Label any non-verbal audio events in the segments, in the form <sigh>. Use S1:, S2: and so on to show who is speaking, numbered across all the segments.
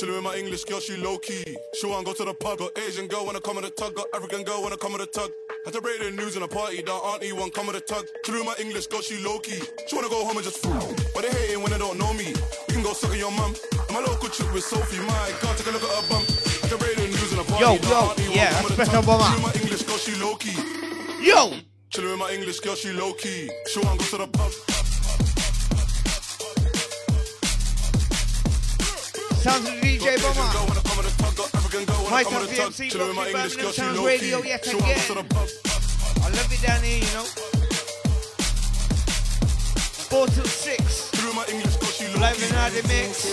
S1: Chillin' with my English girl, she low key. She wanna go to the pub. Got Asian girl wanna come with a tug. Got African girl wanna come with a tug. Had to break the news in a party. That auntie one come with a tug. Chillin' with my English girl, she low key. She wanna go home and just fool. But they hating when they don't know me. We can go suck your mum. And my local chick with Sophie. My God, take a look at her bum. Had to break the news in a party.
S2: Yo, yo, yeah,
S1: come with a
S2: special bomber.
S1: Chillin' with my English girl, she low key.
S2: Yo!
S1: Chillin' with my English girl, she low key. She wanna go to the pub.
S2: Sounds of DJ Bomber. My top VMC,
S1: my
S2: Rocky
S1: English
S2: Birmingham Sounds Radio, yet
S1: She wanna go to
S2: again. I love it down here, you know. Four till six.
S1: Through my English girl, she
S2: Live in out the mix.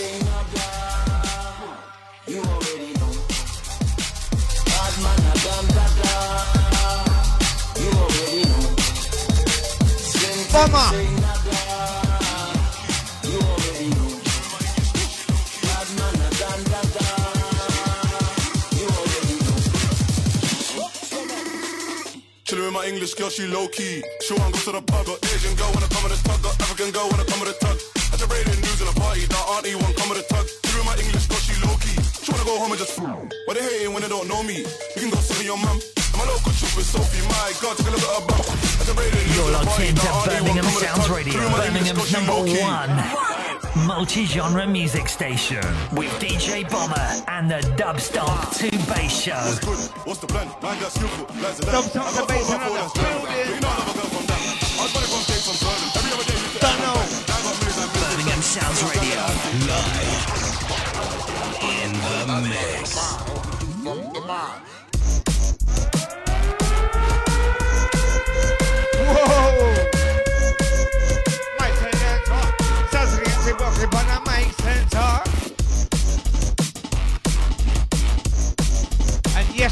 S3: You already know. Bad man a dum da da. You already know. Sing, sing,
S2: Bomber.
S1: English girl, she low key. She wanna go to the pub. Got Asian girl wanna come with a tug. Got African girl wanna come with a tug. To break the news in a party. That auntie one come with a tug. With my English girl, she low key. She wanna go home and just. But they hating when they don't know me. You can go on your mum. The
S4: You're
S1: in
S4: locked into Birmingham Sounds. Radio, Birmingham's number one multi-genre music station with DJ Bomber and the Dubstomp 2 Bass Show.
S1: What's good? What's the plan? Man, that's skillful. Lads are
S2: Dub
S1: left.
S2: Stomp
S1: I
S2: the bass
S1: four
S2: and
S1: by four,
S2: other
S1: that's done.
S2: building.
S1: But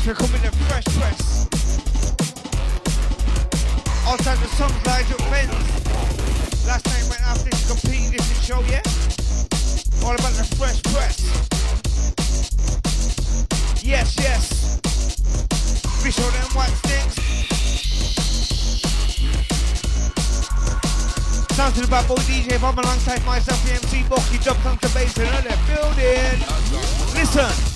S2: We're coming to fresh press. Outside the songs your friends. Last time went after this completed this show, yeah? All about the fresh press. Yes, yes. We show them what's next. Sounds to the bad boy DJ Bomb alongside myself, the MC Bucky, jump on the bass and the building. Listen.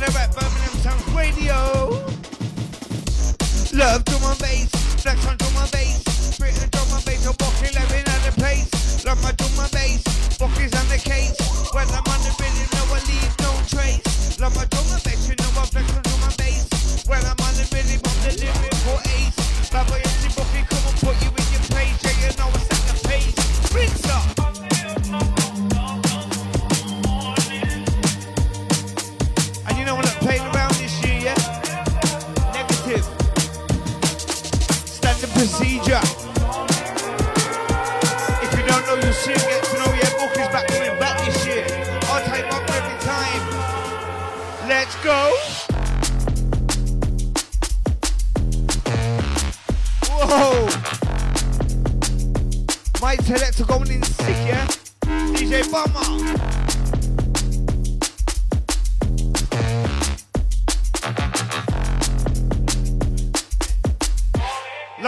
S2: The rap, Birmingham Sounds Radio. Love drum and bass, flex on drum and bass. Britain drum and bass, so Bucky living at the place. Love my drum and bass, Bucky's on the case. When I'm on the building, no I leave no trace.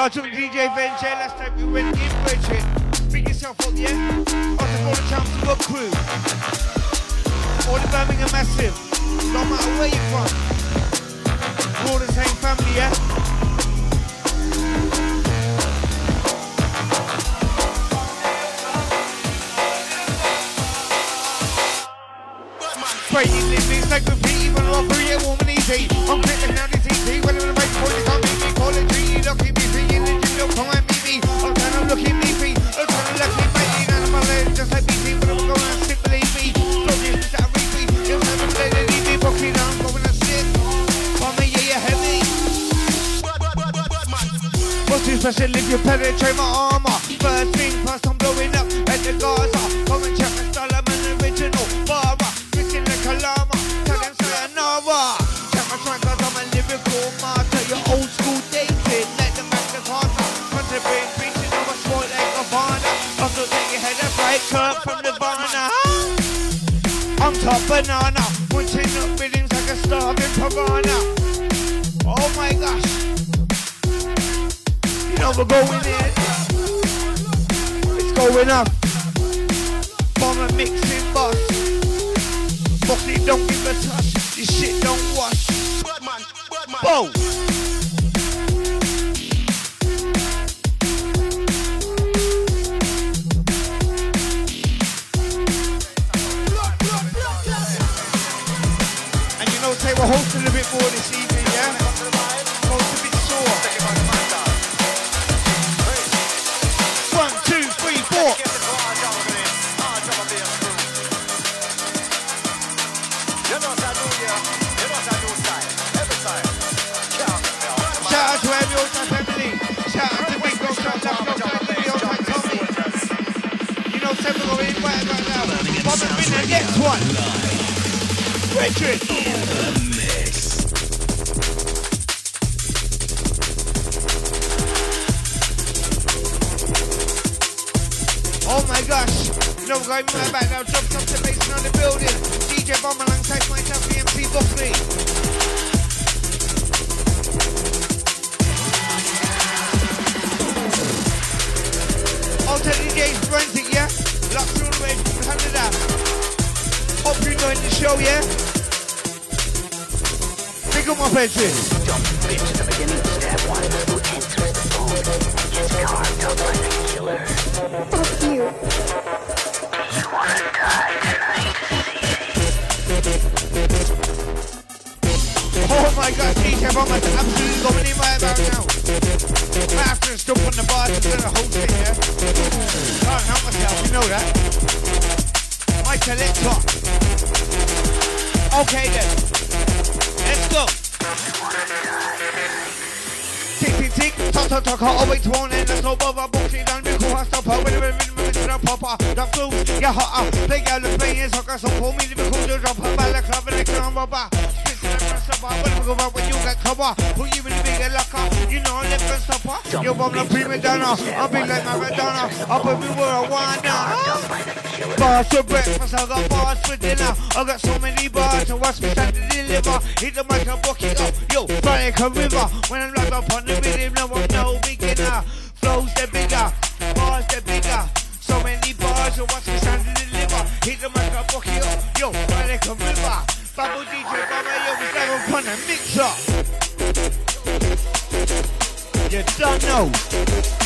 S2: Large up DJ Venture, last time we went in Bridget. Big yourself up, yeah? Also for the champs of crew. All the Birmingham massive. No matter where you're from. We're all the same family, yeah? Breaking living a P, even off for your woman easy. I'm you penetrate my armor? river. Hit the mic and walk it up. Yo, like a river. When I'm live up on the rhythm, no, I'm no beginner. Flows the bigger, bars the bigger. So many bars, you watch me sound to deliver. Hit the mic and walk it up. Yo, like a river. Bubble DJ, Bubba, yo, we live up on the mixer. You don't know.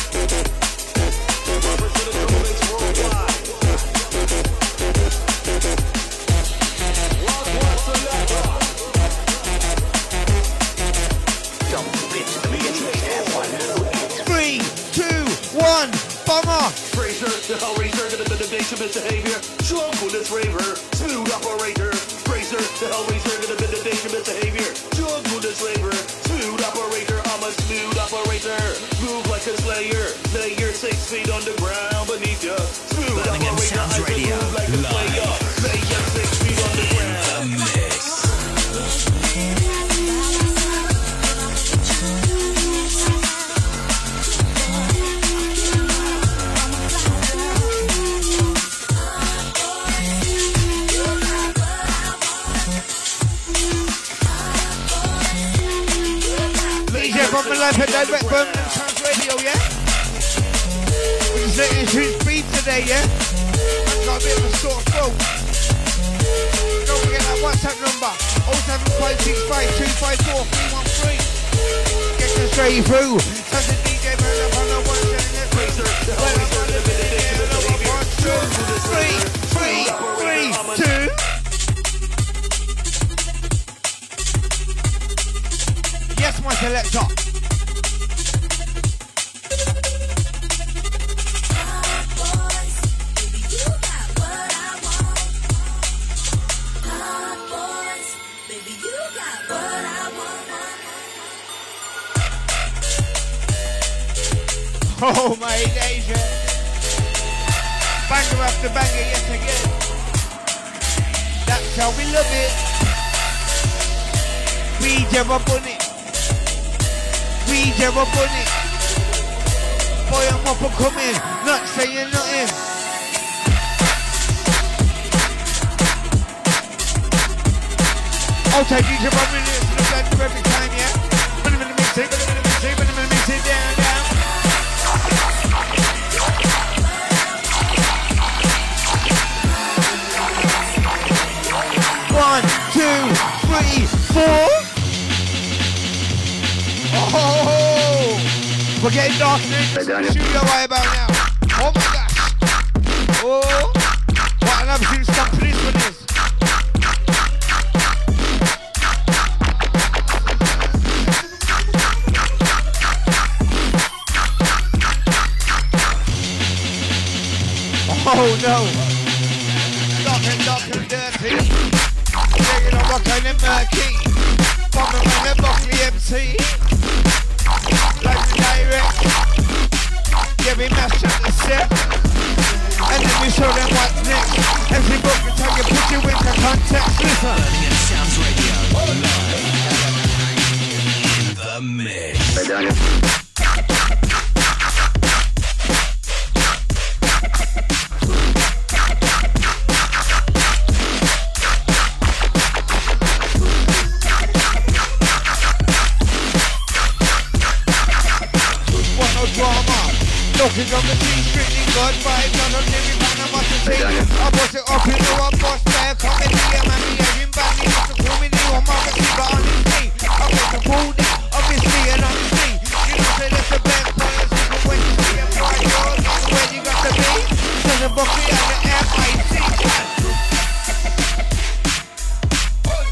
S2: Direct Birmingham Trans Radio, yeah? We're just letting it speed today, yeah? I've got a bit of a sore throat. Don't forget that WhatsApp number, 07565254313. Get us straight through. That's the DJ man up on the one, two,
S5: three.
S2: One, two, three, three, two. my selector. a bunny. Boy, I'm up and coming, not saying nothing. I'll take every time, yeah? But I'm gonna mix it, but I'm gonna mix it, but I'm gonna mix it down, down. One, two, three, four. We're getting dark in the studio right about now. Looking on the street, strictly good vibes. Don't live in man, I must say. I bust it up, you know I bust there. Comedy, I'm a behaving badly. Used to call me the one mama, see, but honestly, I want to pull that, obviously, and honestly. You know, say that's the best of people when you see a boy, you're not where you got to be. Send a book, me on the MIC.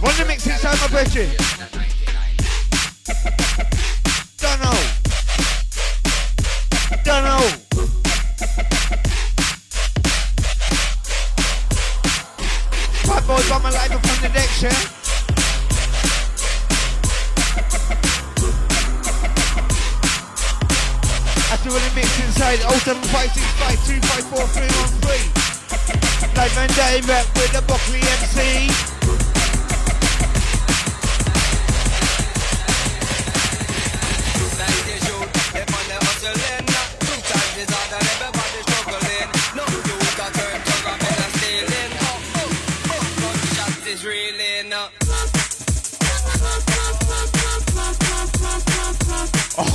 S2: What's the mix inside my? Don't yeah? I do the mix inside 07565254313. Like man Dave rap with the Buckley MC.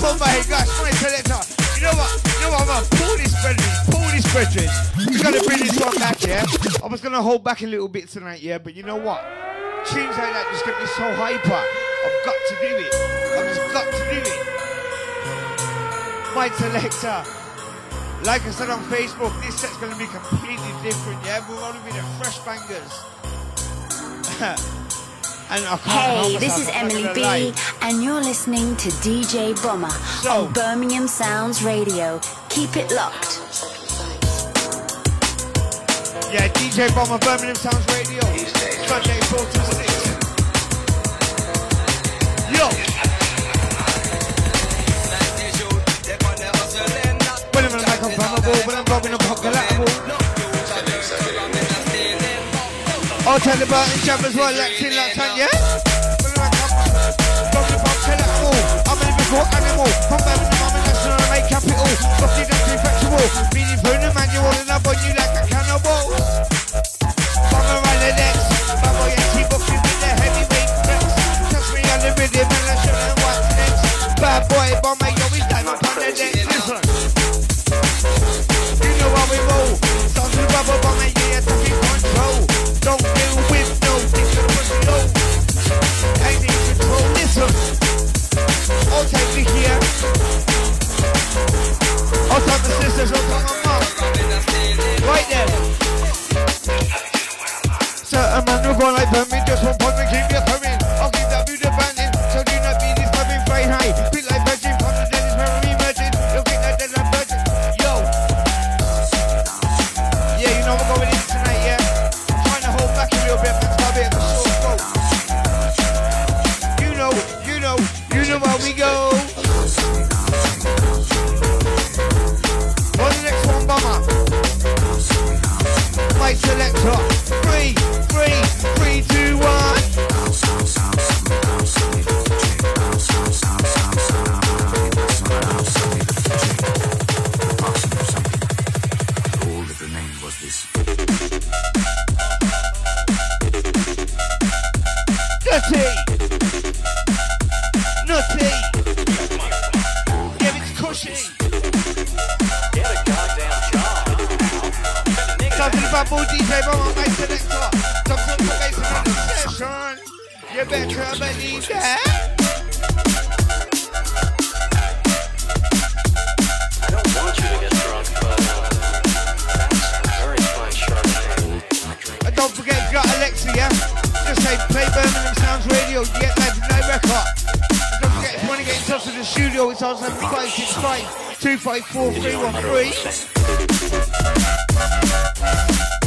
S2: Oh my gosh, my selector. You know what? You know what? I'm gonna pull this brethren, pull this brethren. We're gonna bring this one back, yeah? I was gonna hold back a little bit tonight, yeah, but you know what? Tunes like that just get me so hyper. I've got to do it. I've just got to do it. My selector. Like I said on Facebook, this set's gonna be completely different, yeah? We'll only be the fresh bangers. <laughs>
S6: Hey, this is Emily B, and you're listening to DJ Bomber
S2: So-
S6: on Birmingham Sounds Radio. Keep it locked.
S2: Yeah, DJ Bomber, Birmingham Sounds Radio. Sunday, 4 to 6. Yo! When I'm in the mic, I'm flammable. When I'm bobbing, I'm collateral. I'll tell the Burton Jammers right, let's in that time, yeah? When I'm bobbing, I'm collateral. I'm a lyrical animal. From Birmingham, I'm a national and make capital. Fucking that's infectual. Meaning through the manual and I'm on you like a cannibal. From around the decks. Bad boy empty booking with the heavyweight reps. Touch me on the rhythm and I show them what's next. Bad boy bomber, yo, he's time up on the deck. Listen. You know how we roll. Sounds of rubber take the bushes. Get a goddamn job. Something about Boo DJ Bobo makes the next one. Something about Mason in the session. You better believe that.
S7: Don't want you to get drunk, but uh, that's very fine
S2: And don't forget, we got Alexa. Just say play Birmingham Sounds Radio. Yes. With the studio, it's on 7565 254 313.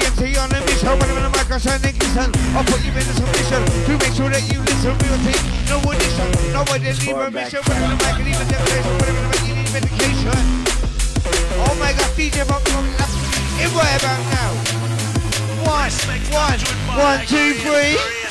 S2: EMT on a mission. When I'm in the I'm shining glisten. I'll put you in a submission to make sure that you listen real team. No audition. No, I didn't need permission. When I'm in the mic, and even demonstration. When I'm in the mic, you need medication. Oh my god, DJ Bob coming up. In right about now. One, one, one, two, three.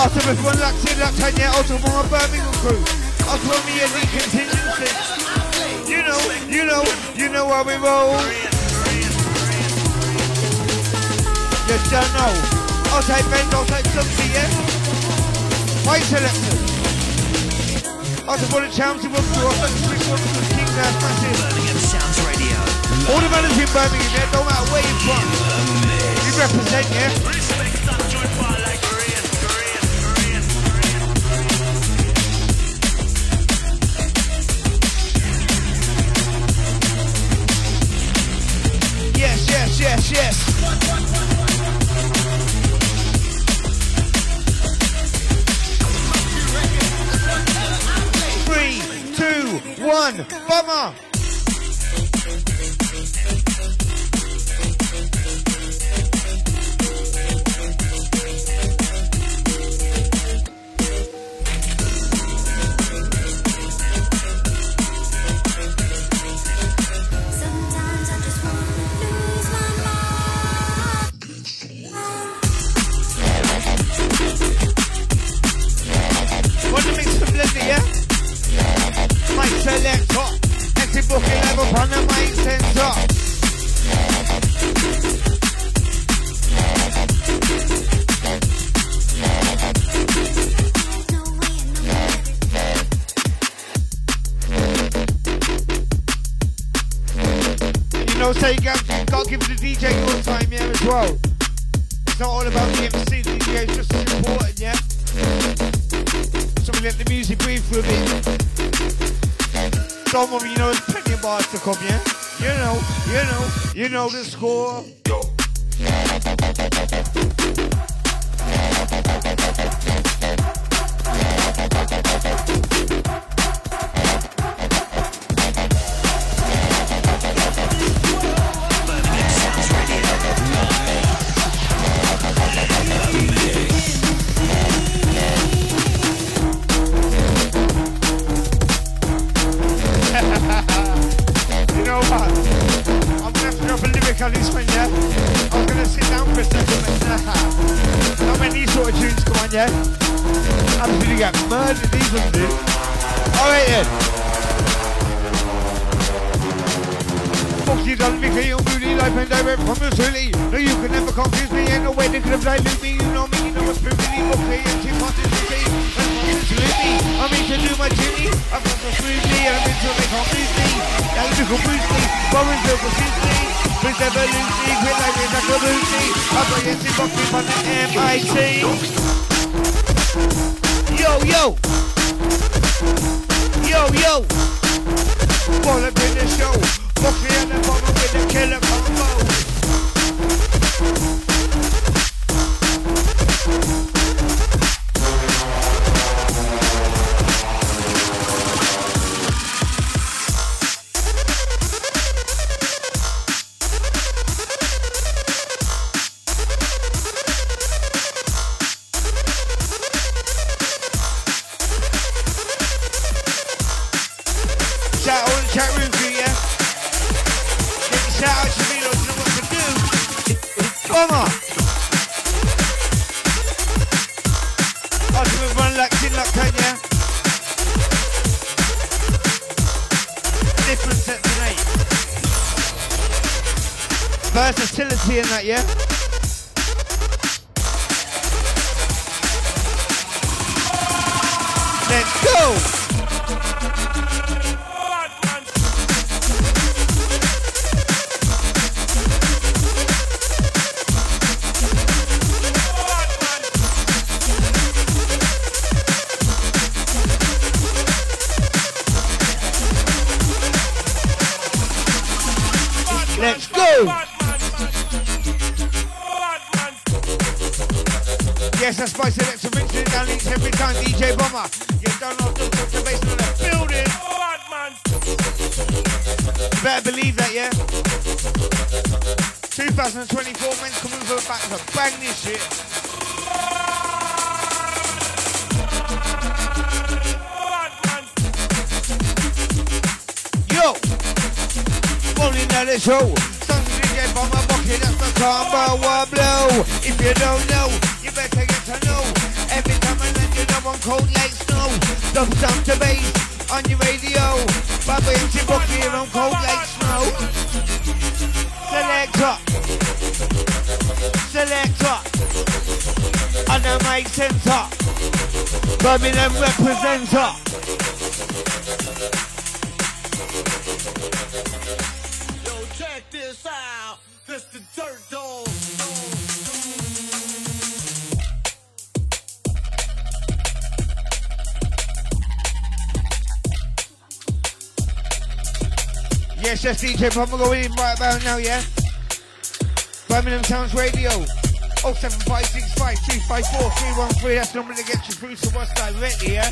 S2: After everyone locks in, locked on, yeah, also more Birmingham crew. Also me and the contingency. You know, you know, you know how we roll. You don't know. I'll take bend, I'll take something, yeah? White selection. After what the champs who want to, I'll take six one to King House massive.
S4: Birmingham Sounds Radio.
S2: All the brothers in Birmingham, yeah, don't matter where you're from. You represent, yeah? yes. Three, two, one, bummer. know the score. hip hop. I'm going in right about now, yeah? Birmingham Sounds Radio. 07565354313. That's the number to get you through to us directly, yeah?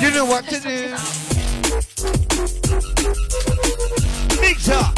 S2: You know what to do. Mix up.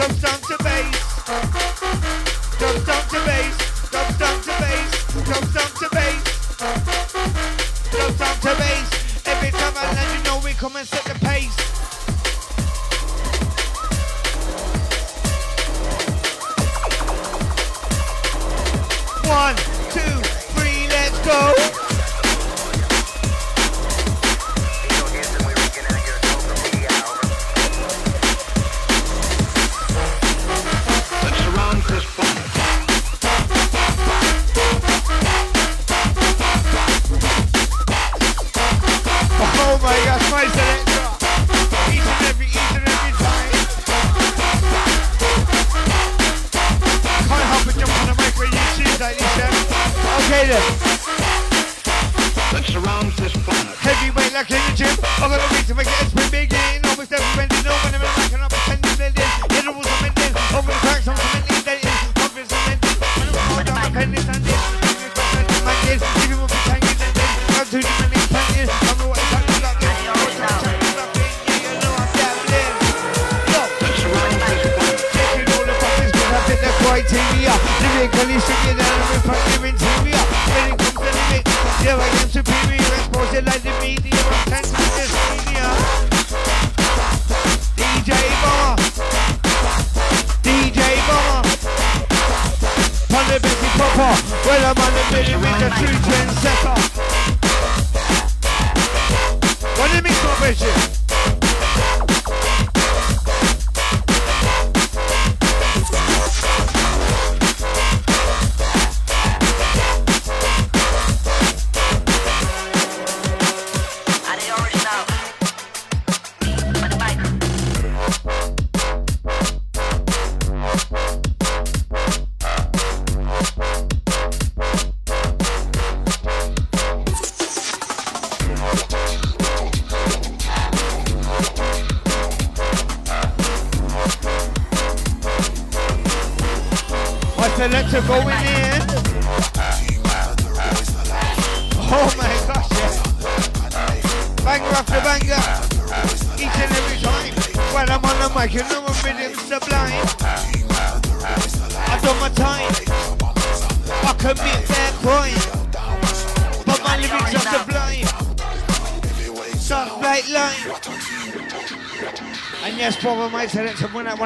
S2: Dub stomp to bass. Dub stomp to to bass, dub stomp to to bass. Every time I land, you know we come and set the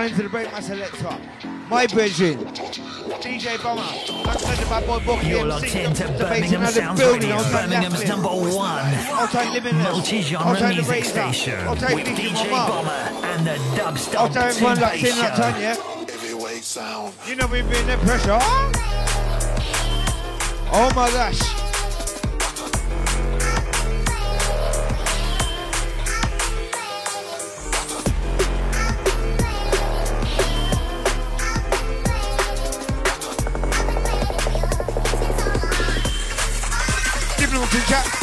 S2: into the break, my selector, my brethren, DJ Bomber, the bad boy Bookie,
S4: You're locked into
S2: the
S4: Birmingham
S2: and the
S4: Sounds
S2: building,
S4: Radio,
S2: I'll
S4: Birmingham's number one
S2: I'll take Limitless, I'll
S4: multi-genre
S2: the
S4: music
S2: Razor,
S4: station
S2: I'll take
S4: with DJ Bomber and the
S2: I'll
S4: Dubstep
S2: take everyone like
S4: Two-Bass
S2: in that time,
S4: Show.
S2: yeah?
S1: Heavyweight sound.
S2: You know we've been the pressure. Oh my gosh.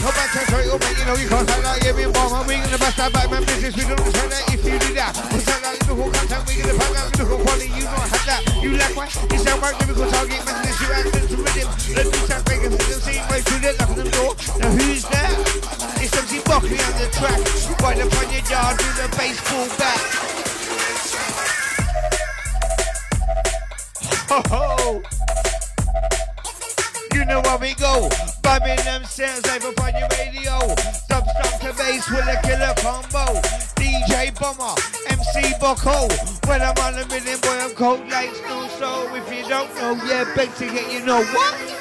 S2: Come back to straight it, mate, you know you can't say that. Yeah, me and bomb. we gonna bust that back, man, business. We don't respect that if you do that. What's that like? Look what contact, we gonna pack out. Look what quality, you don't have that. You lack what? It's our work, lyrical target, man, this you act into rhythm. Let me start begging for them, see right through the lock of the door. Now who's there? It's MC Buckley on the track. Right up on your yard, do the baseball bat. Ho ho! you know where we go. Bobbing them sounds live up on your radio. Dub stomp to bass with a killer combo. DJ Bomber, MC Bucko. When I'm on the million, boy, I'm cold like snow. So if you don't know, yeah, beg to get you know what.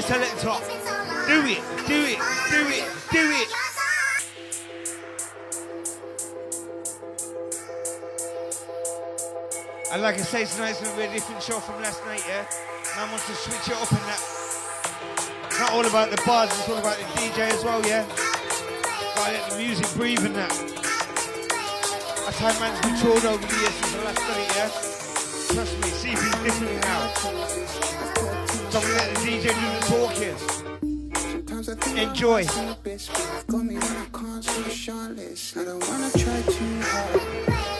S2: my selector. Do it, do it, do it, do it. And like I say, tonight's going to be a different show from last night, yeah? Man wants to switch it up and that. Not all about the bars, it's all about the DJ as well, yeah? Gotta let the music breathe and that. That's how man's matured over the years since the last night, yeah? Trust me, see if he's different now. So we let the DJ do the talking. Enjoy.
S8: Got me when I can't. I don't wanna try too hard.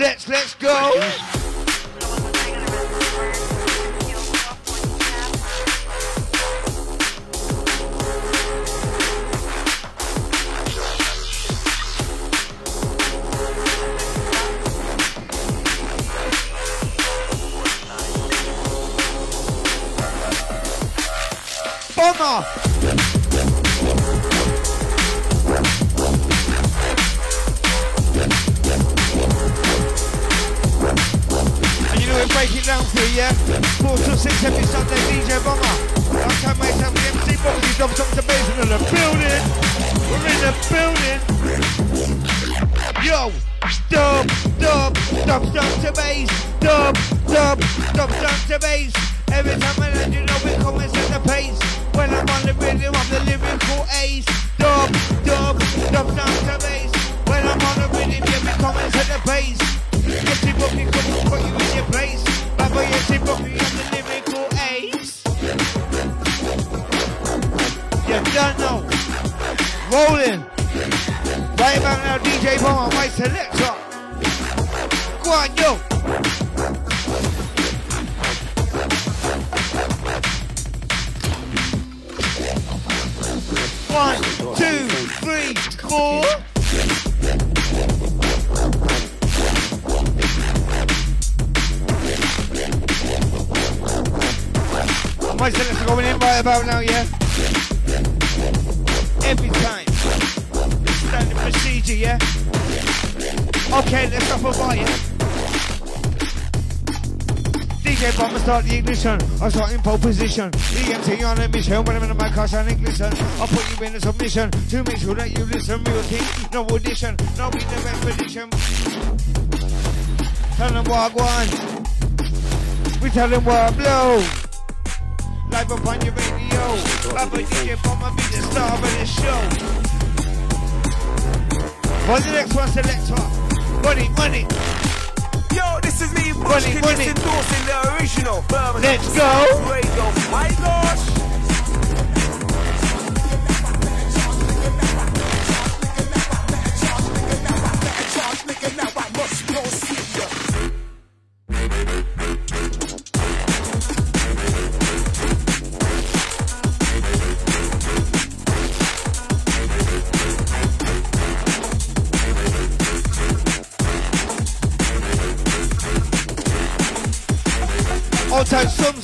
S2: let's, let's go. Ignition. I start in pole position. EMT on a mission. When I'm in the mic, I sound English. I'll put you in a submission to make sure that you listen. Real thing, no audition, no in the expedition. Tell them what I want. We tell them what I blow. Live up on your radio. Have a DJ Bomber be the star of the show. What's the next one, selector? Money, money.
S9: Yo, this is me,
S2: Money,
S9: Bushkin,
S2: money.
S9: just endorsing the original Birmingham
S2: Let's go.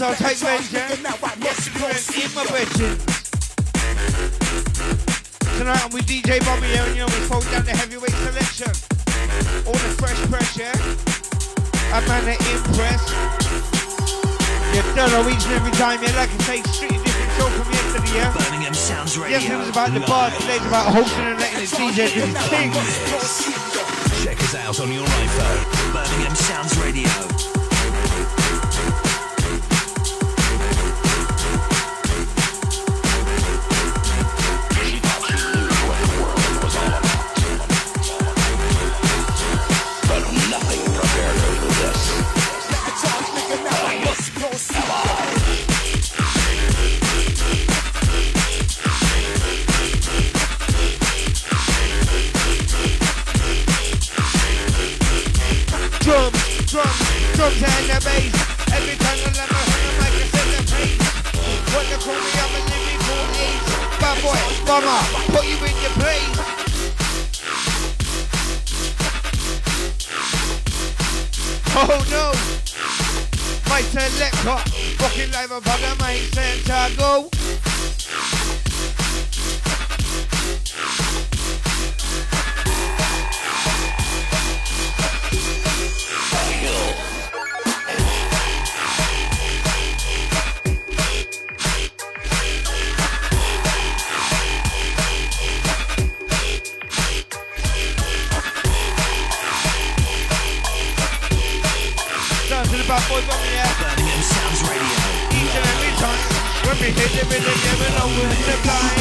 S2: I'll take range, yeah? Yes, in my bedroom. Tonight I'm with DJ Bobby here, and you know we fold down the heavyweight selection. All the fresh pressure. yeah? A man that impress. You don't know each and every time, yeah? Like I say, strictly different show from yesterday, yeah?
S4: Birmingham Sounds Radio.
S2: Yesterday was about the bar, today's about hosting and letting the DJ do his thing.
S4: Check us out on your iPhone. Birmingham Sounds Radio.
S2: Drums, and the bass. Every time I let my hand on mic, I set the pace. What they call me, I'm a lyrical ace. Bad boy, bomber, put you in your place. Oh no, my selector, fucking live up on the mic to the bad boy, bomber, yeah.
S4: Birmingham Sounds Radio.
S2: Each and every time when we hit the rhythm, never know who's the blind.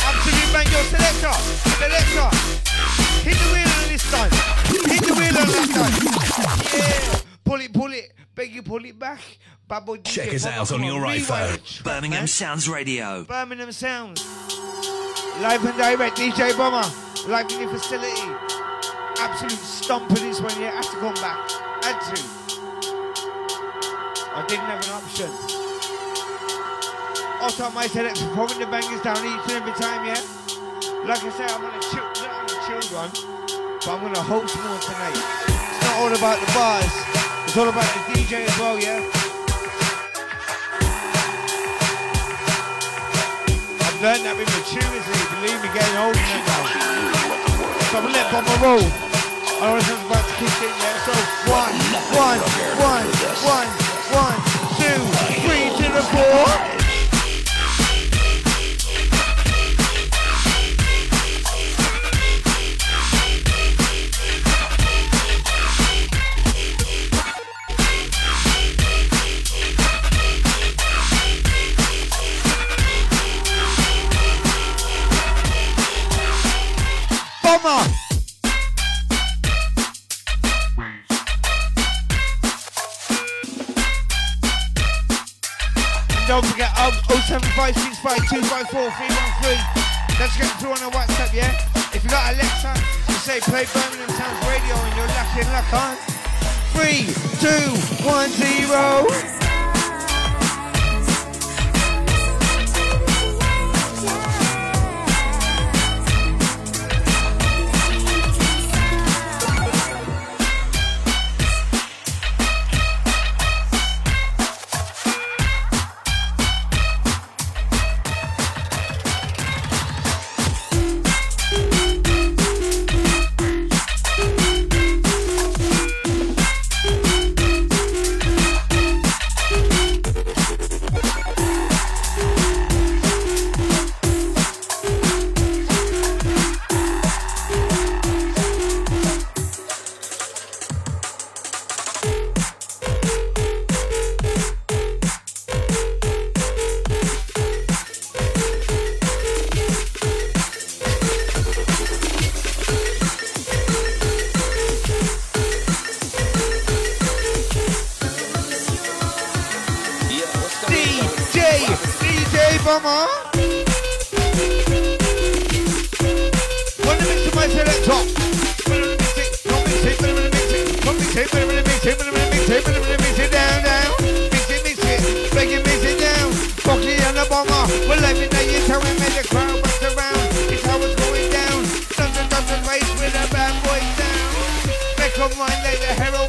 S2: Absolute bang your selector, selector. Hit the wheel on this time. Hit the wheel on this time. Yeah. Pull it, pull it. Beg you, pull it back. Bad boy DJ,
S4: Check us out on your iPhone. Birmingham. Sounds Radio.
S2: Birmingham Sounds. Live and direct, DJ Bomber. Live in your facility. Absolute stomp of this one, yeah. Had to come back. Had to. I didn't have an option. Also, my selection, throwing the bangers down each and every time, yeah. Like I say, I'm gonna chill, not on the chilled one, but I'm gonna host more tonight. It's not all about the bars. It's all about the DJ as well, yeah. I've learned that with maturity, believe me, getting older now. So I'm gonna let Bomber roll. I don't about to kick in there. So one, one, one, one, one, two, three to the four. um, 07565254313. Let's get through on the WhatsApp, yeah? If you got Alexa, you say play Birmingham Sounds Radio and you're lucky and luck, huh? Three, two, one, zero. Take mix it, mix it, mix it, mix it, mix it down, down. Mix it, mix it, it, mix it down. On the we're the crowd. It's how it's going down. With a bad boy sound. Like the hero.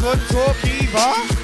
S2: good talk,
S4: Eva.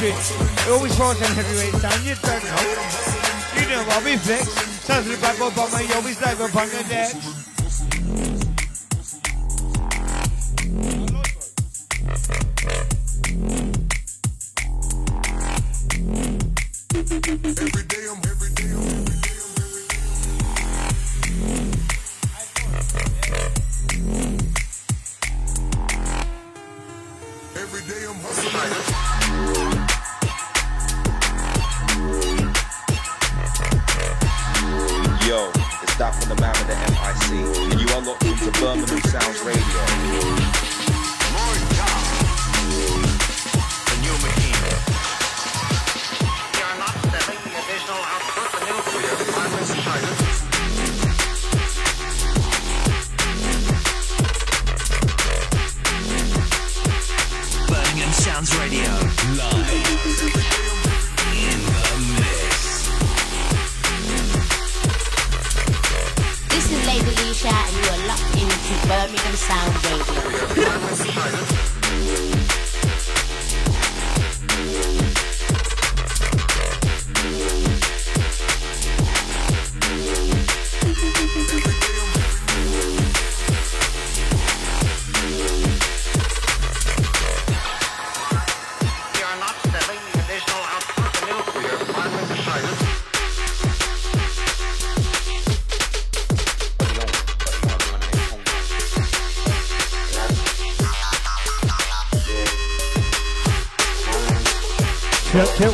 S4: shit. It
S2: always was in heavyweight down, you don't know. You know what we fix. Sounds like a bad boy bomber, you always
S10: like
S2: a punk.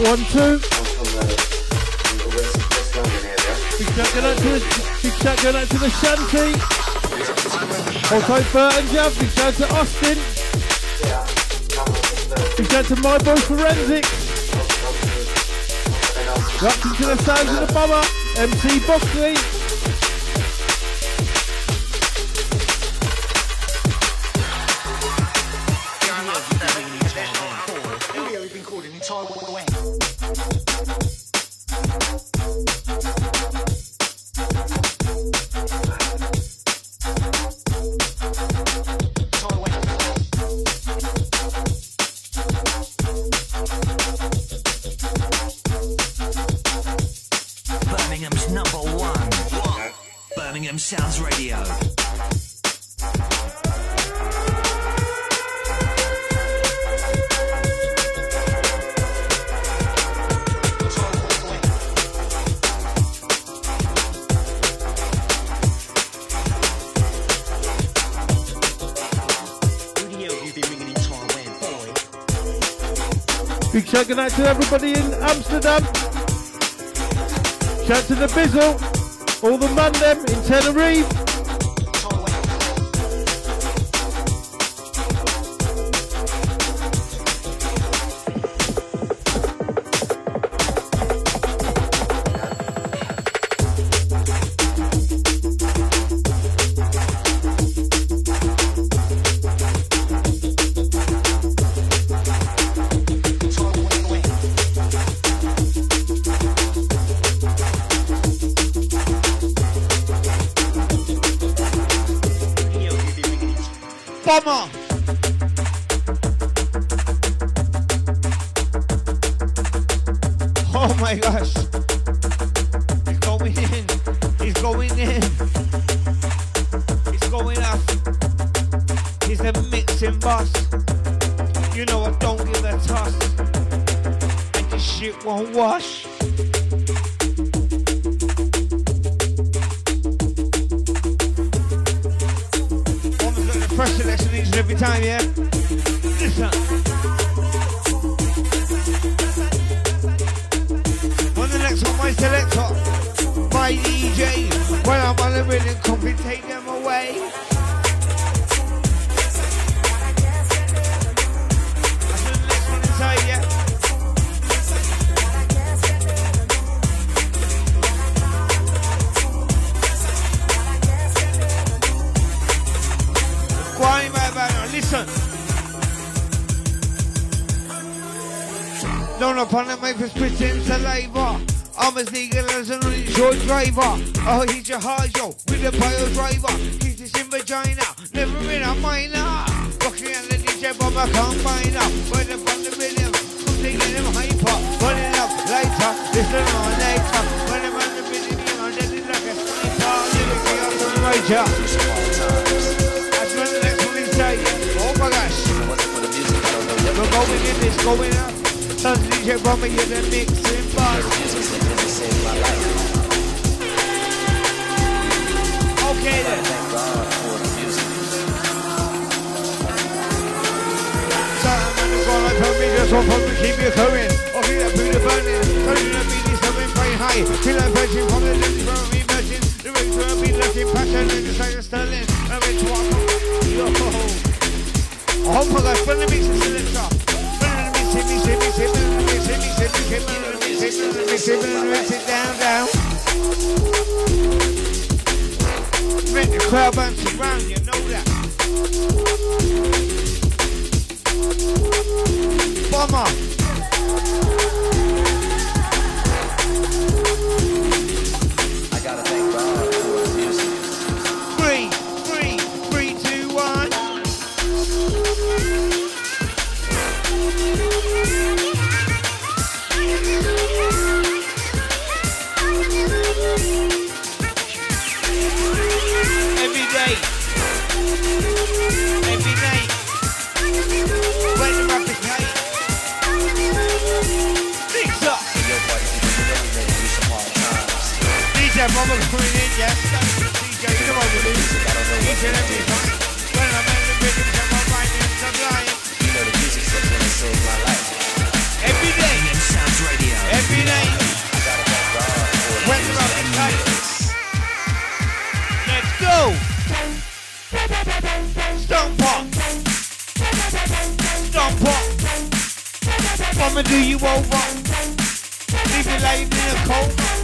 S2: one, two. Big shout going out to the, big shout going out to the shanty. Also Burton Jab, big shout to Austin. Big shout to my boy Forensic. Welcome to the sounds of the bummer, MC Buckley. good night to everybody in Amsterdam. Shout to the Bizzle, all the man in Tenerife. your heart. Stomp up. Stomp up. I'ma do you over. Leave you laying in a coma.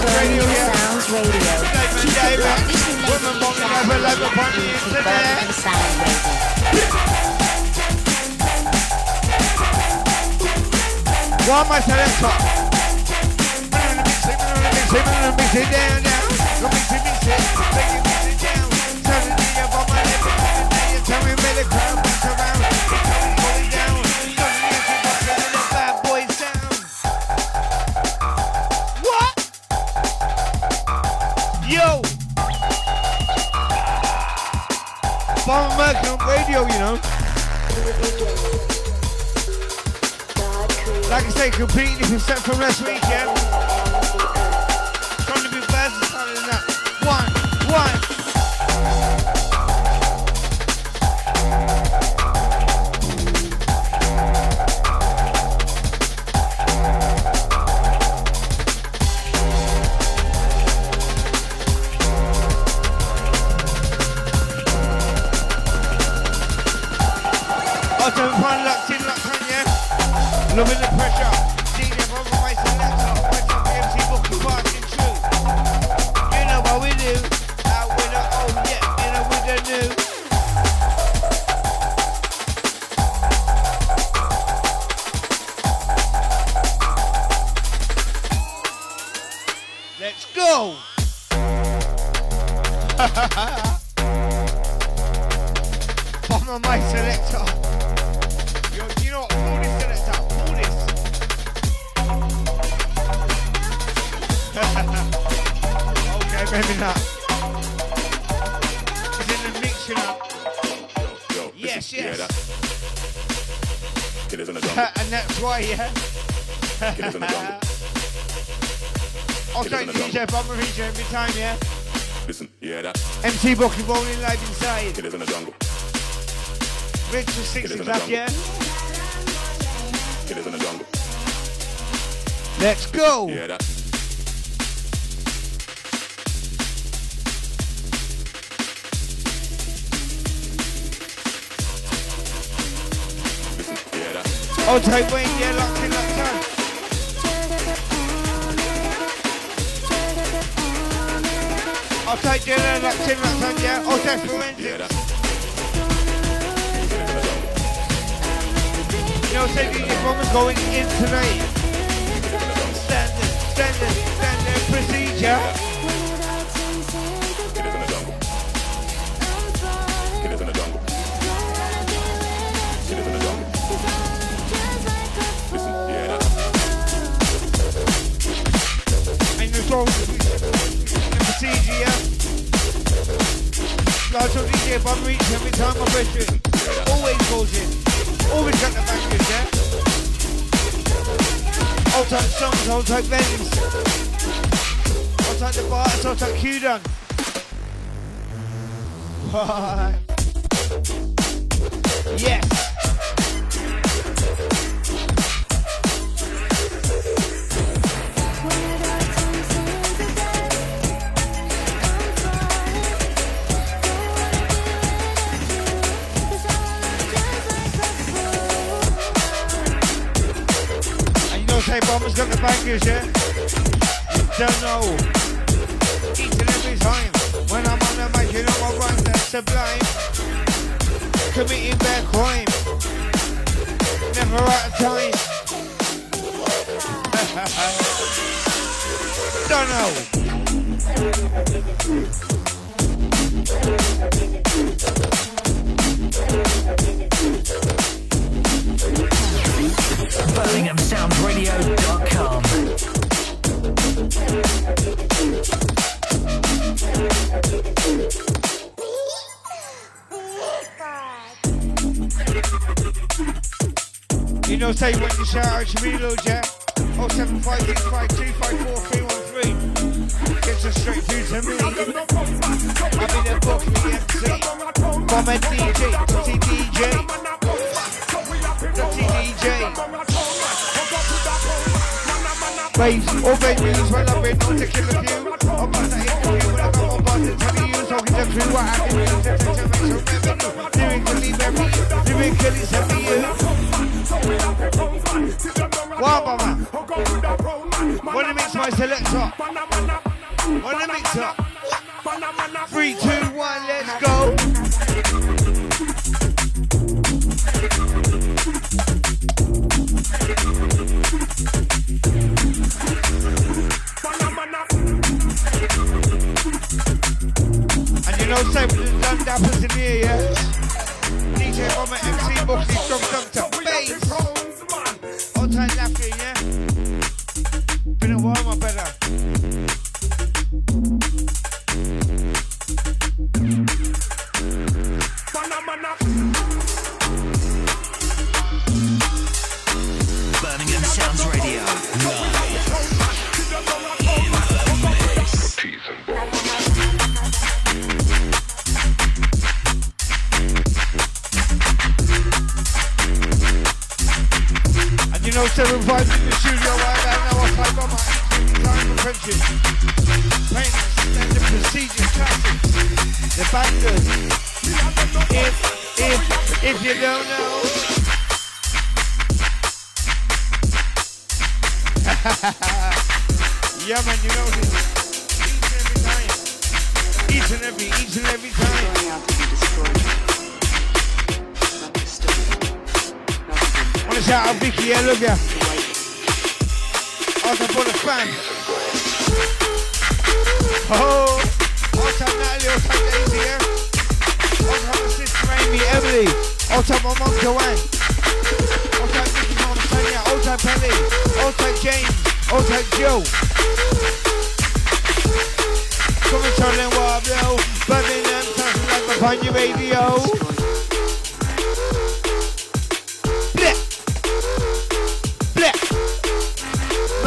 S2: Radio, yeah.
S11: Sounds Radio. Keep it locked.
S10: Radio.
S2: Why am I? Mixing, mixing, mixing, mixing. Mixing, mixing, mixing. Magnum Radio, you know. Like I say, completely different set from last weekend. rolling live inside.
S1: It is in the jungle.
S2: Rich
S1: is
S2: six
S1: o'clock,
S2: yeah?
S1: It is in the jungle.
S2: Let's go.
S1: Yeah, that. Oh, type
S2: You know, say DJ Bomber's going in tonight. Standard, standard, standard procedure. Up DJ Bob Reach every time I press it. Always in. Always got the bangers, yeah? Old type songs, old type. Old type the bar, old type Q done. <laughs> yes. Say Bomber's got the bangers, yeah? Don't know. Each and every time when I'm on the mic, you know I rhyme that's sublime. Committing bad crime. Never out of time. <laughs> Don't know.
S4: BirminghamSoundsRadio.com.
S2: You know, say when you shout out to reload, yeah? 07565254313. Gets us straight through to me. I'll be the book, the MC. Bomber DJ, Dirty DJ. Bass, all babies, well I've been on to kill a few. I'm about to interview when I got my buzz and tell you, talking to crew, what happened. Lyrically very, lyrically send me you. Wow, mama. Wanna mix my selector? Wanna mix up? Three, two,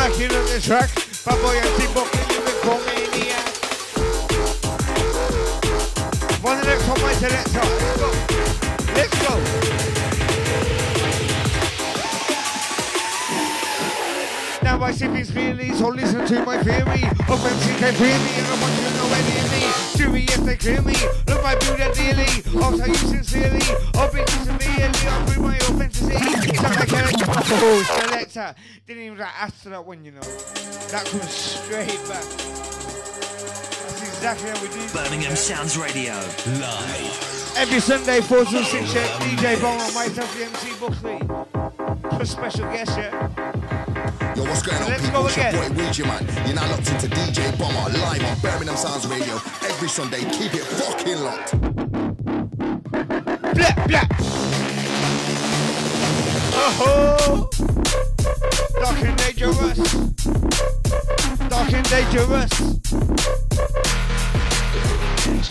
S2: On the track. Bad boy T-Box in the Romania. One the next on my. Let's go. Let's go. Now I see these feelings, so listen to my theory. Can fear me, and I want you to know any of me. If they clear me, look my beauty dearly. I'll tell you sincerely, I'll be severely, I'll bring my authenticity. Sound like a oh, selector. Didn't even like ask for that one, you know. That comes straight back. That's exactly how we do.
S4: Birmingham Sounds Radio. Live.
S2: Every Sunday, 4 to 6, yeah, DJ Bomber, myself, the MC Buckley. For special guest, yeah.
S12: Yo, what's going on,
S2: Let's
S12: people?
S2: go
S12: It's your boy Ouija, man. You're now locked into DJ Bomber live on Birmingham Sounds Radio every Sunday. Keep it fucking locked.
S2: Blah, blah. Oh, dark and dangerous. Dark and dangerous.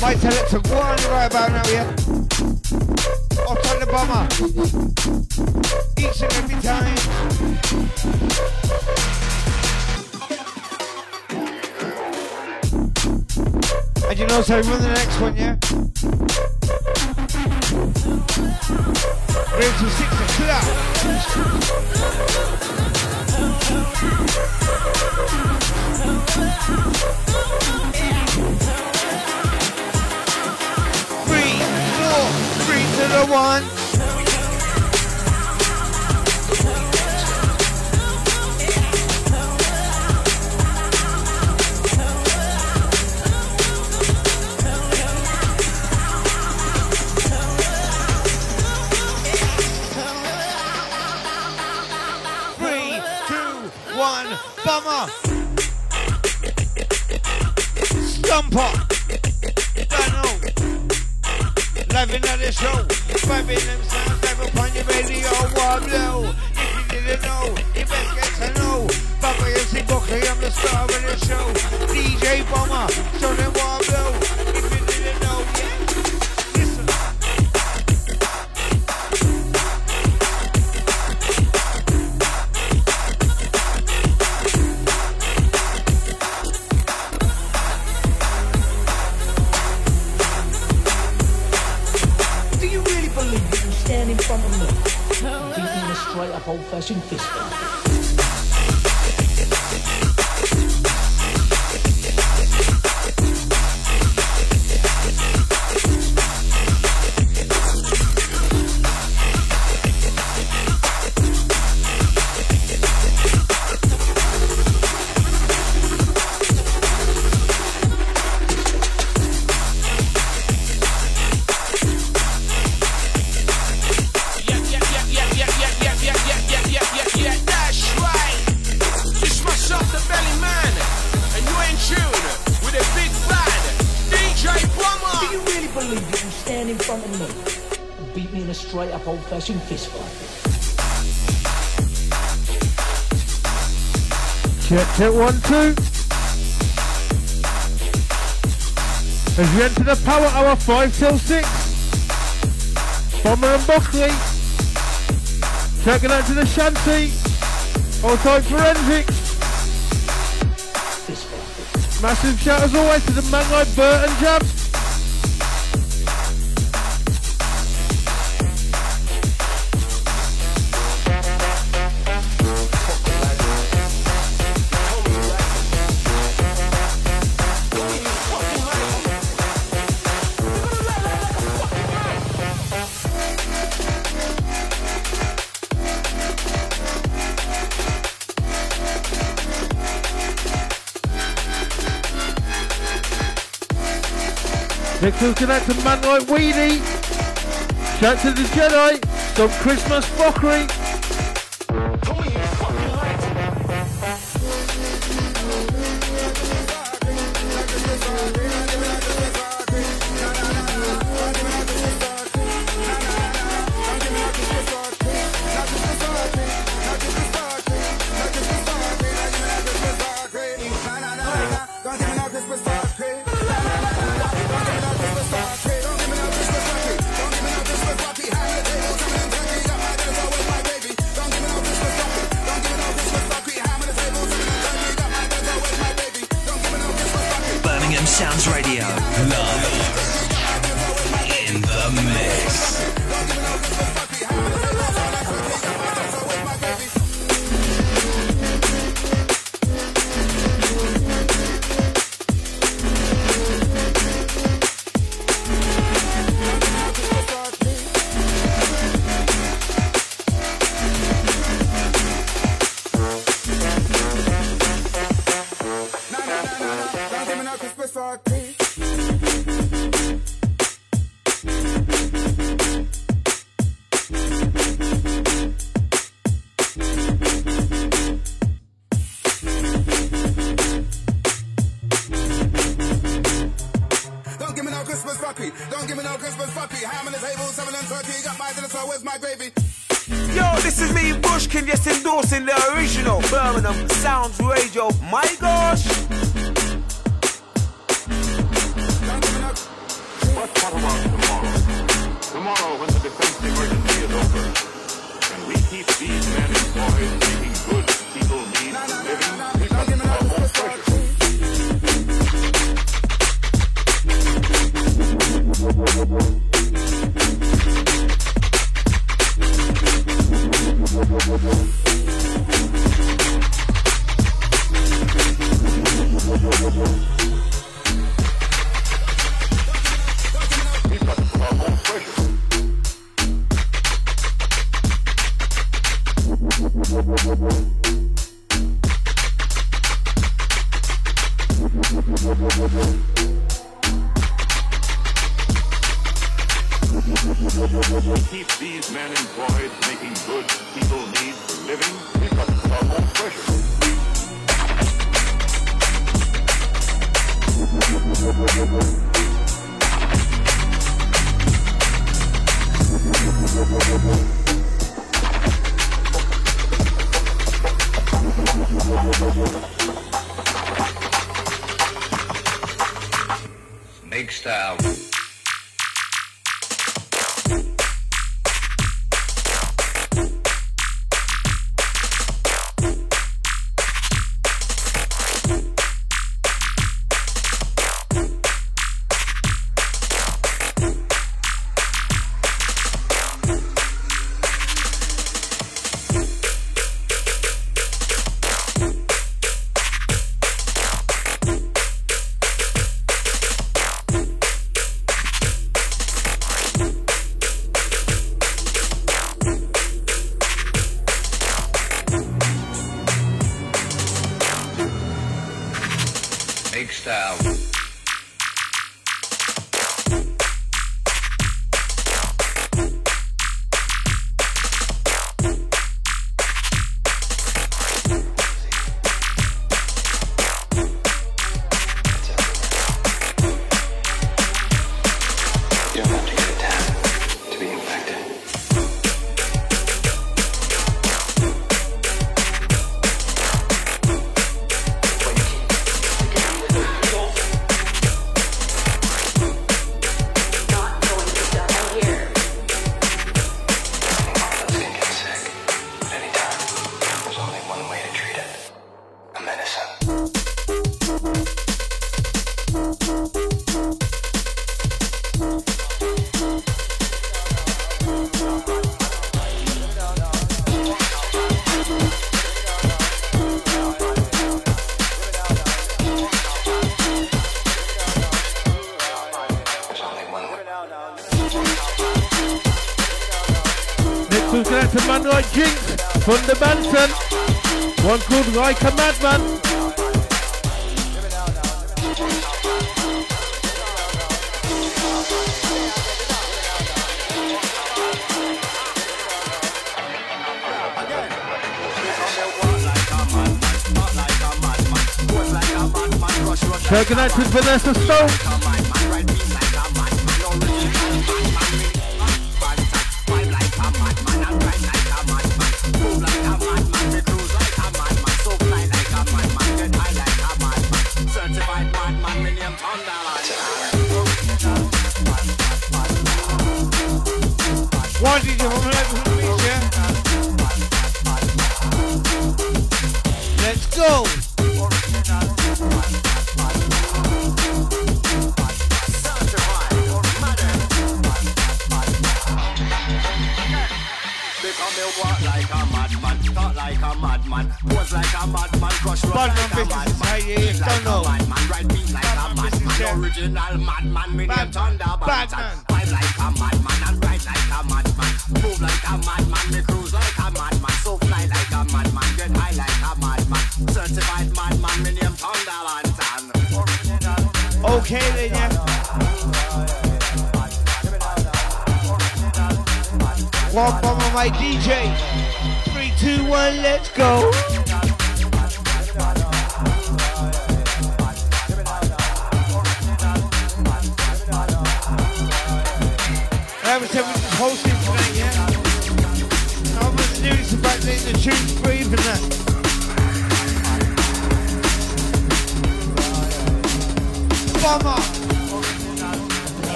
S12: Might tell it to go on right about now, yeah? Hot on the bomber. Each and every time. And you know, so run the next one, yeah? Ready to six, out. Three, four, three to the one. Bomber. Stumper. Dano. Loving at the show. Vibing them sounds live upon your radio. Wablo. If you didn't know, you best get to know. Baba MC Buckley, I'm the star of the show. DJ Bomber, show them
S9: flashing fish. Up fist fight?
S12: Check, check, one, two. As we enter the power hour, five till six. Bomber and Buckley. Checking out to the shanty. All time forensics. Massive shout as always to the man like Bert and Jab. Next we'll connect to man like Weedy. Shout to the Jedi. Some Christmas fuckery.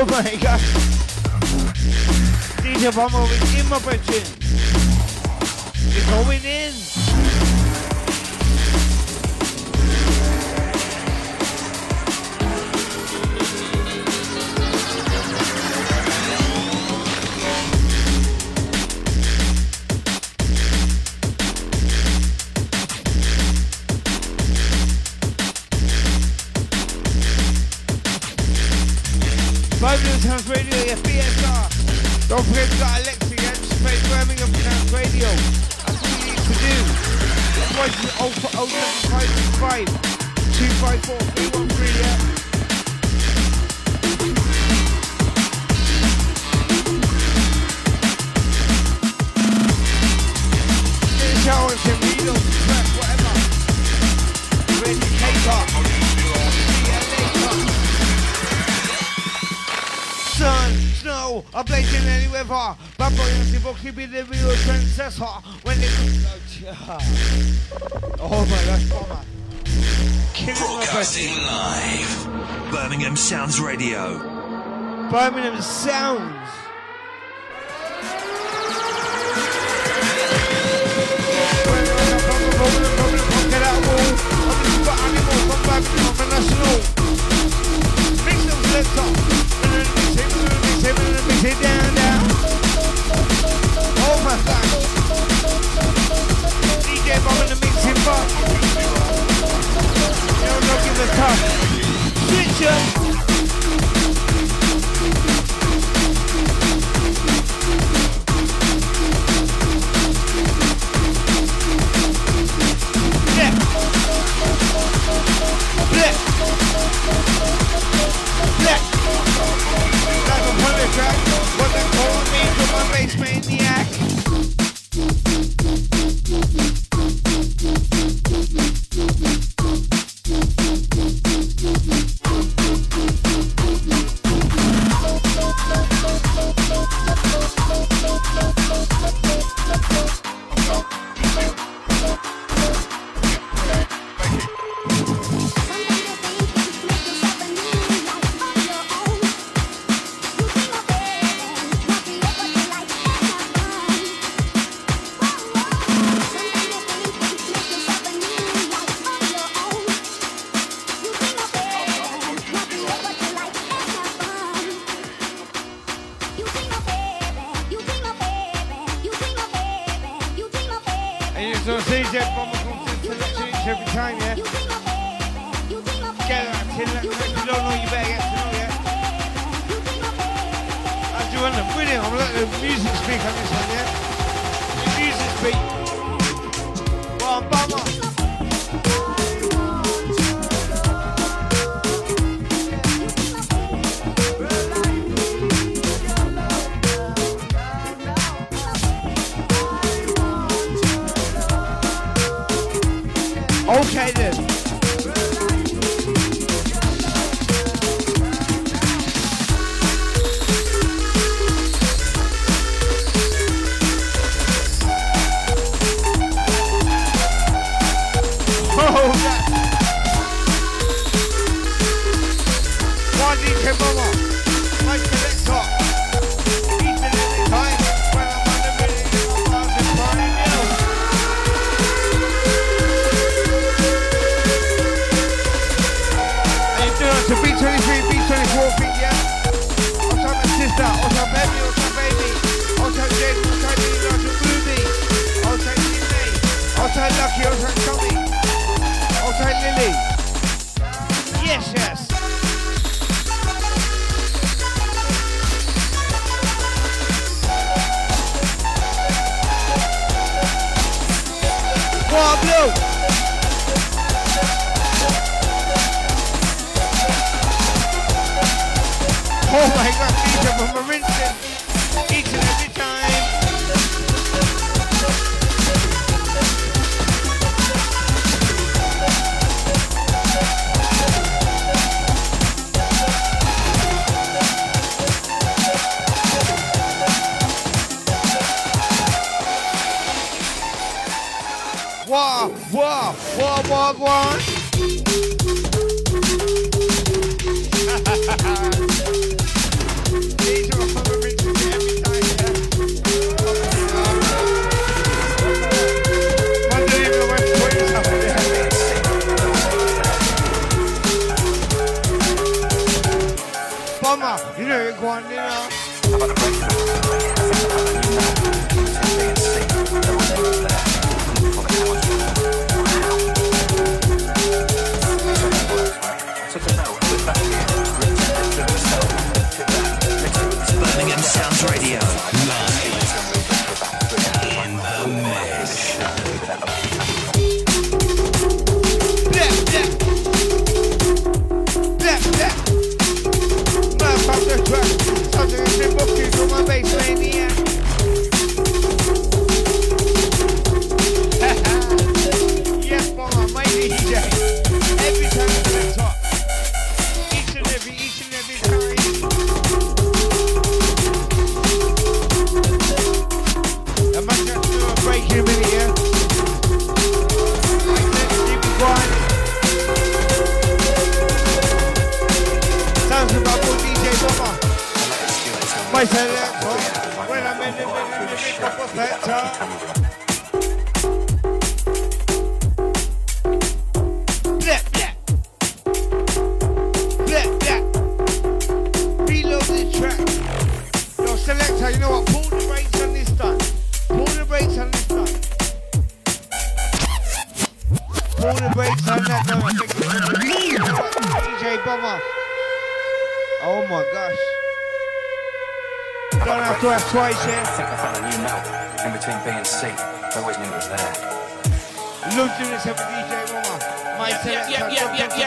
S2: Oh my gosh. DJ Bomber is immer bei Gin. We're going in.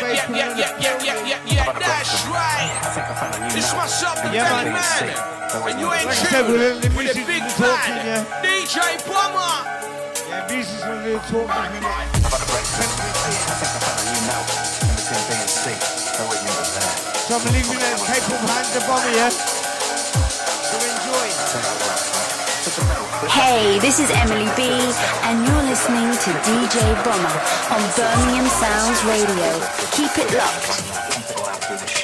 S2: yeah,
S9: yeah, yeah, yeah, yeah, yeah, yeah, yeah. That's right. It's myself, the
S2: yeah,
S9: big
S2: man.
S9: And you ain't
S2: chilling
S9: with
S2: a
S9: big
S2: man.
S9: DJ Plummer.
S2: Yeah, this is when they're talking. About the breakfast.
S13: I think I found you now. And the same thing is safe. I wouldn't know that.
S2: So I'm leaving that tape of hands above me, yeah? So enjoy.
S11: Hey, this is Emily B, and you're listening to DJ Bomber on Birmingham Sounds Radio. Keep it locked.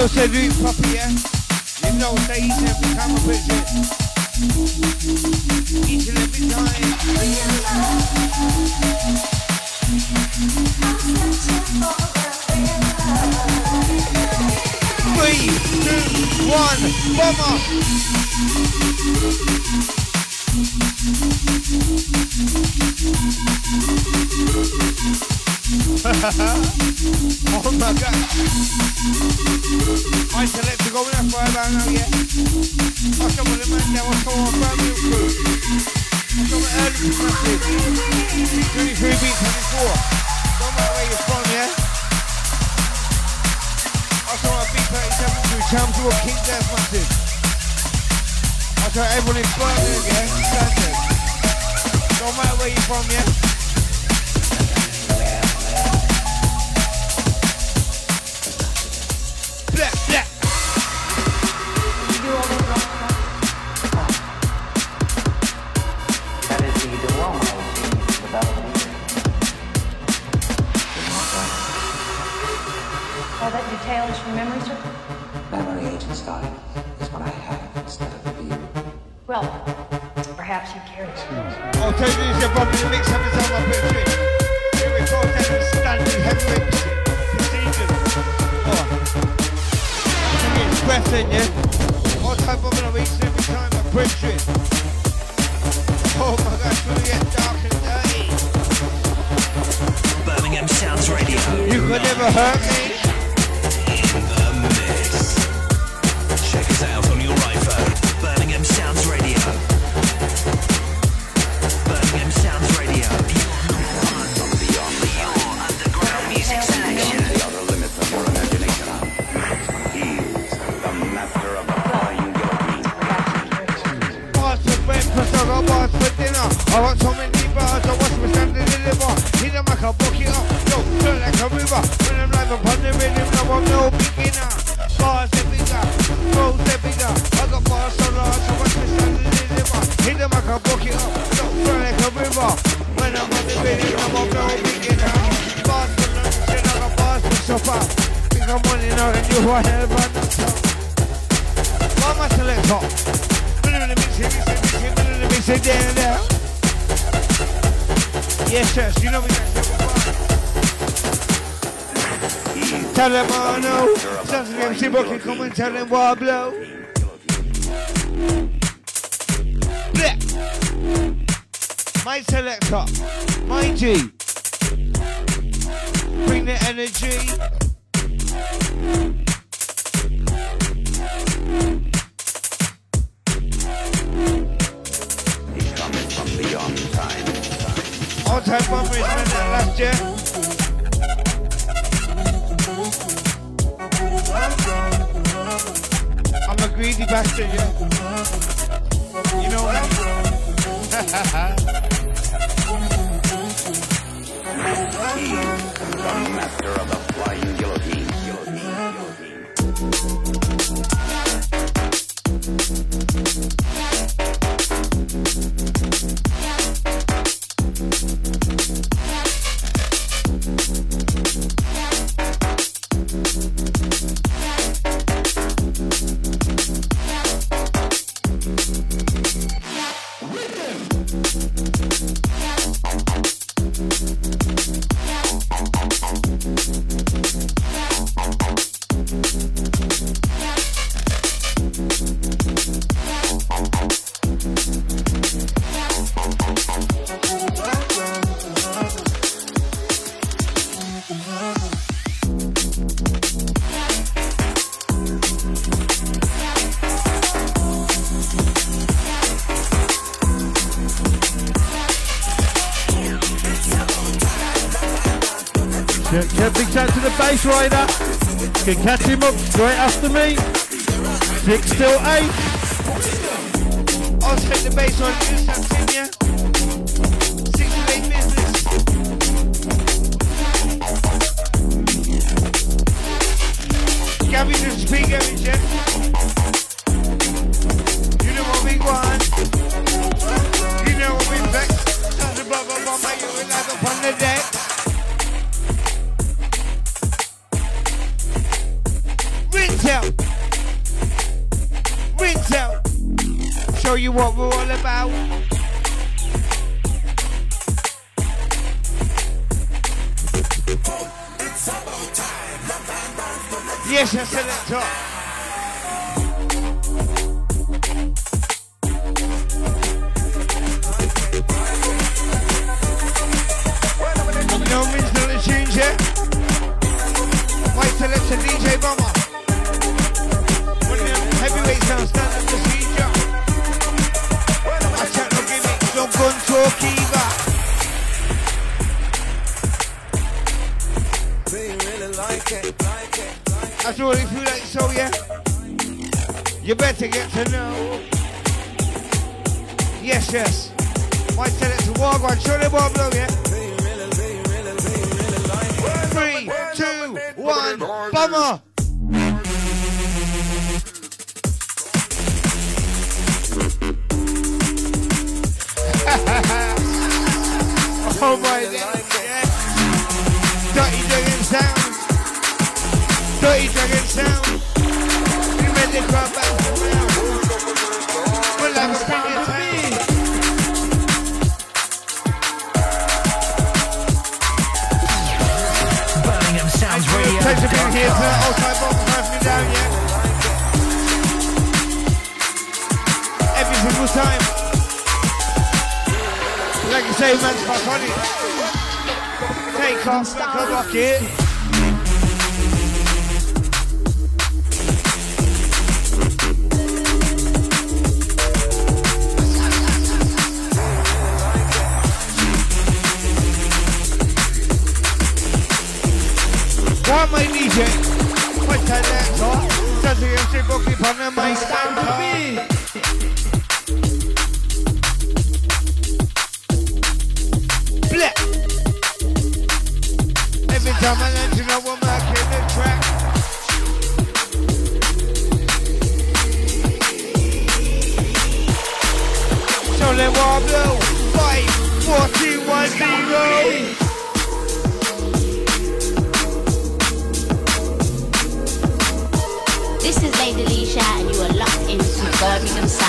S2: Angel said you puppy, yeah? You know days every time I visit. Each and every time. Three, two, one, bomber. Thank oh my god. My selector going up right about now, yeah. I come with the man that was called brand new crew. I come with early massive. 23 beats, 24. Don't matter where you're from, yeah. I saw with big 37 crew. Champs will keep Dance massive. I with everyone in Birmingham, yeah. Don't matter where you're from, yeah. Anybody can come and tell him what I blow.
S14: can catch him up straight after me. Six till eight.
S2: I'll take the base on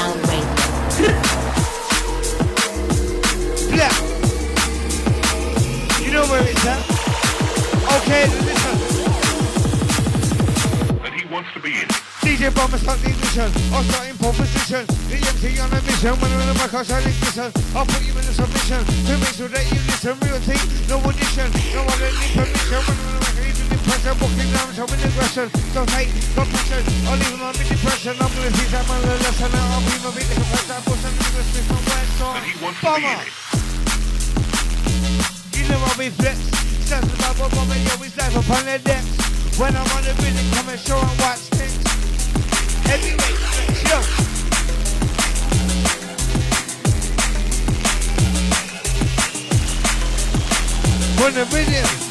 S4: Birmingham
S2: Yeah. You know where it's at? Okay, listen.
S15: that he wants to be in.
S2: DJ Bomber start the ignition. I'll start in pole position. The MC on a mission. When I'm in the mic, I'll shine ignition. I'll put you in a submission. To make sure that you listen. Real thing, no audition. No one need permission. When I'm in the mic, I need an impression. Walking down, showing aggression. Don't hate, don't push I'll leave on mid depression. I'm gonna teach that man a lesson. I'll be my big confession. I'm pushing the English with my words. So, Bomber. You know I'll be flips. Just about what Bomber, yo, he's live upon the decks. When I'm on the rhythm, come and show and watch things. Heavyweight, go. On the rhythm.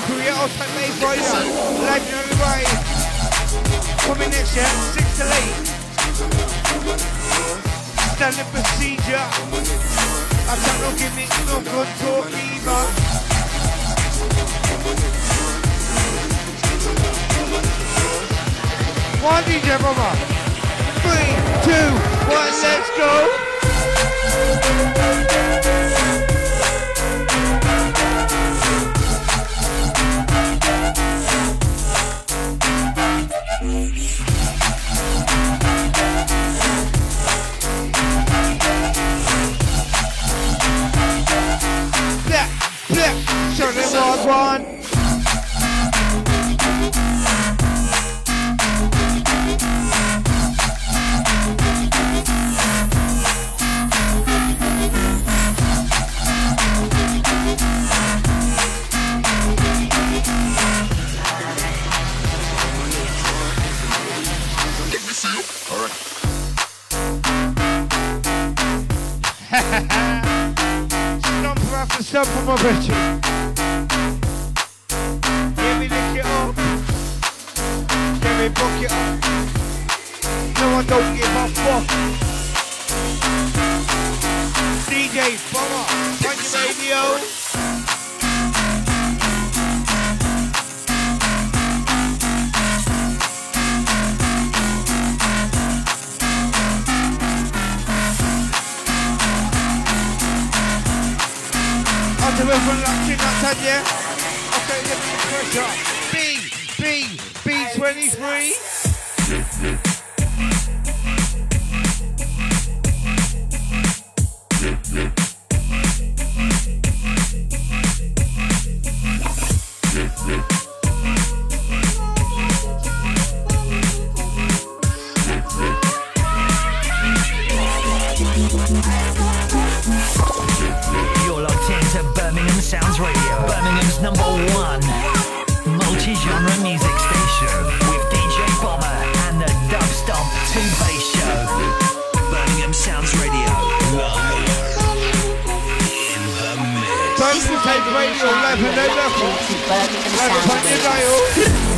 S2: the. Coming next year, 6 to 8. Standard procedure. I can't no gimmicks, no good talk either. One DJ. Three, two, one, let's go.
S4: Sounds Radio, Birmingham's number one multi-genre music station with DJ Bomber and the Dub Stomp 2 Bass Show. Birmingham Sounds Radio, live in the mix.
S2: Time radio live and then left.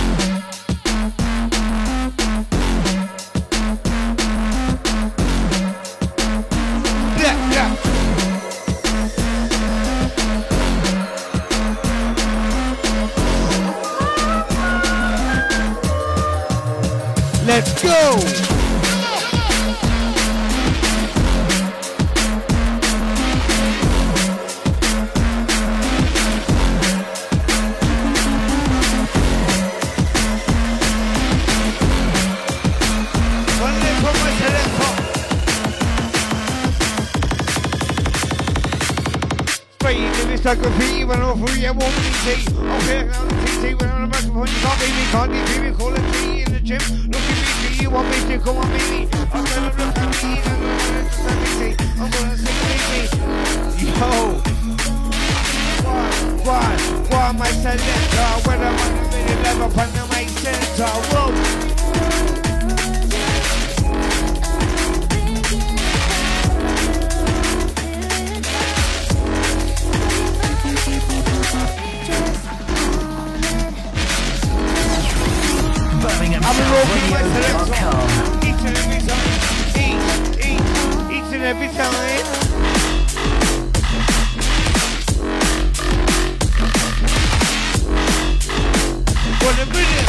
S2: Let's go! This like graffiti when I'm free, I won't be see. Okay, now the TT when I'm on the you can't beat can't you me? Call it T gym. Look at me, see you want me to come on, baby. I'm gonna look at me I'm gonna sing, baby. Yo. Why, why, why my selector when I'm on the middle on the main center? Whoa. Selector. Each and every time. Each, each, each and every time. A minute.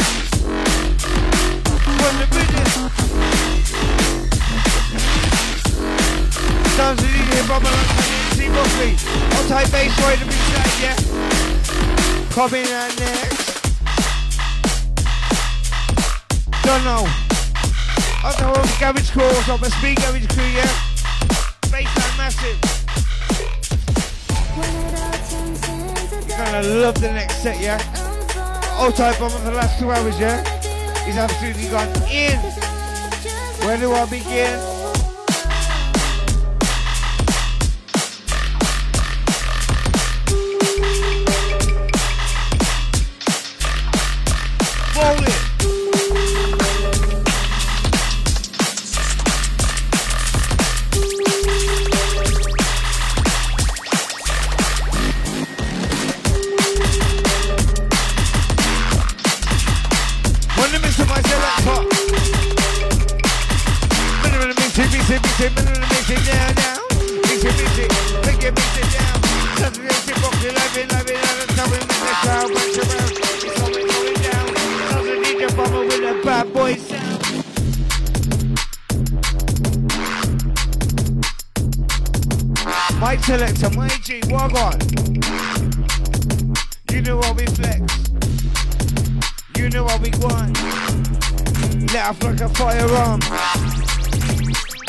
S2: Sounds. I'll type bass right to yeah. Coming out next. Don't know. Know Garage Course, I'm a speed Garage Crew, yeah? Baseline massive. Gonna love the next set, yeah? Old type bomb for the last two hours, yeah? He's absolutely gone in. Where do I begin?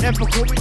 S2: Never we me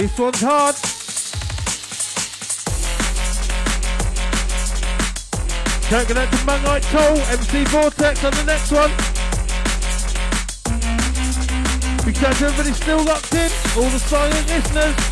S14: This one's hard. Can't out to Mangite Toll, MC Vortex on the next one. Because everybody's everybody still locked in, all the silent listeners.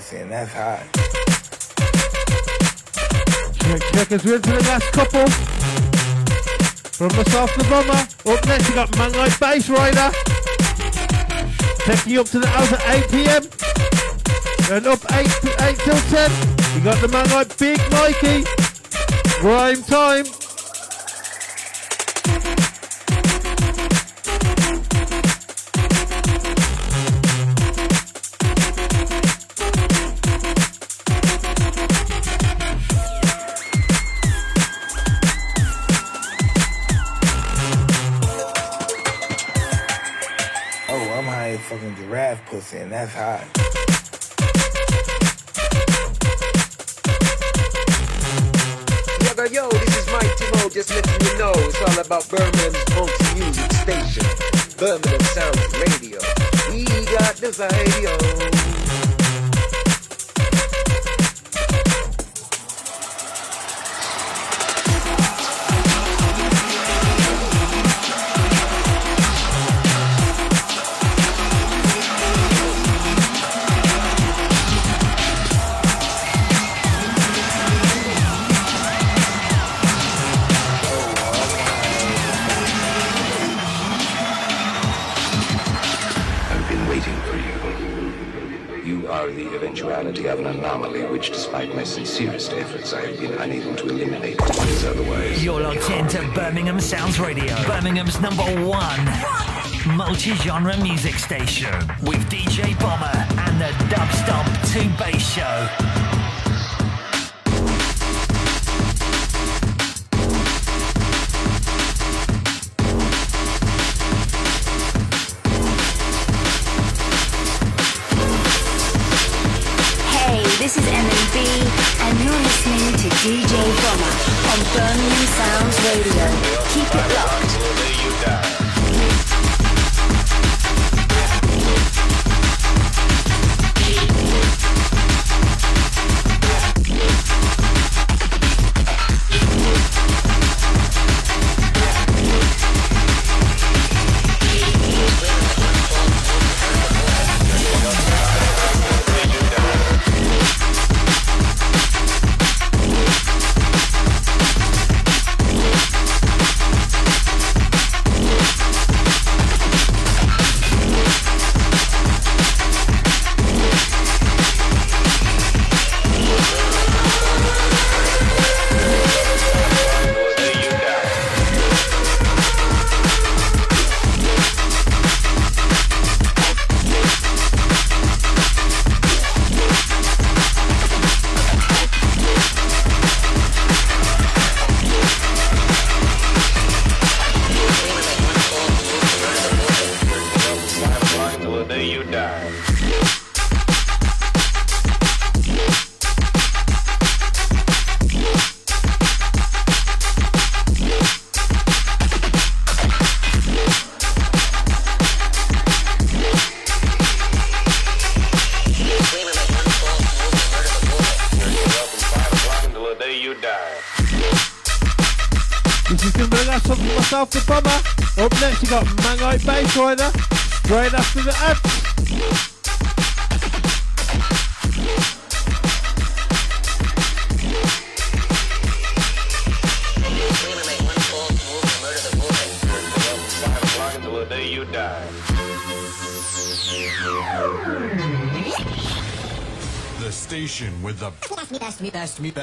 S2: Pussy, and that's hot.
S14: Check, check as we're into the last couple. From myself the bomber. Up next you got Mango Bass Rider. Taking you up to the house at 8 pm. And up 8, to 8 till 10. You got the man like Big Mikey. Grime time.
S2: Fucking pussy, and that's hot.
S16: Yo, yo, this is Mighty Mo, just letting you know it's all about Birmingham's multi-music station, Birmingham Sounds Radio. We got the radio.
S4: Sounds Radio, Birmingham's number one multi-genre music station with DJ Bomber and the Dub Stomp 2 Bass Show.
S11: DJ Bomber on Birmingham Sounds Radio. Keep it locked.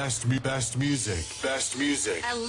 S17: Best, best music. Best music.
S10: I love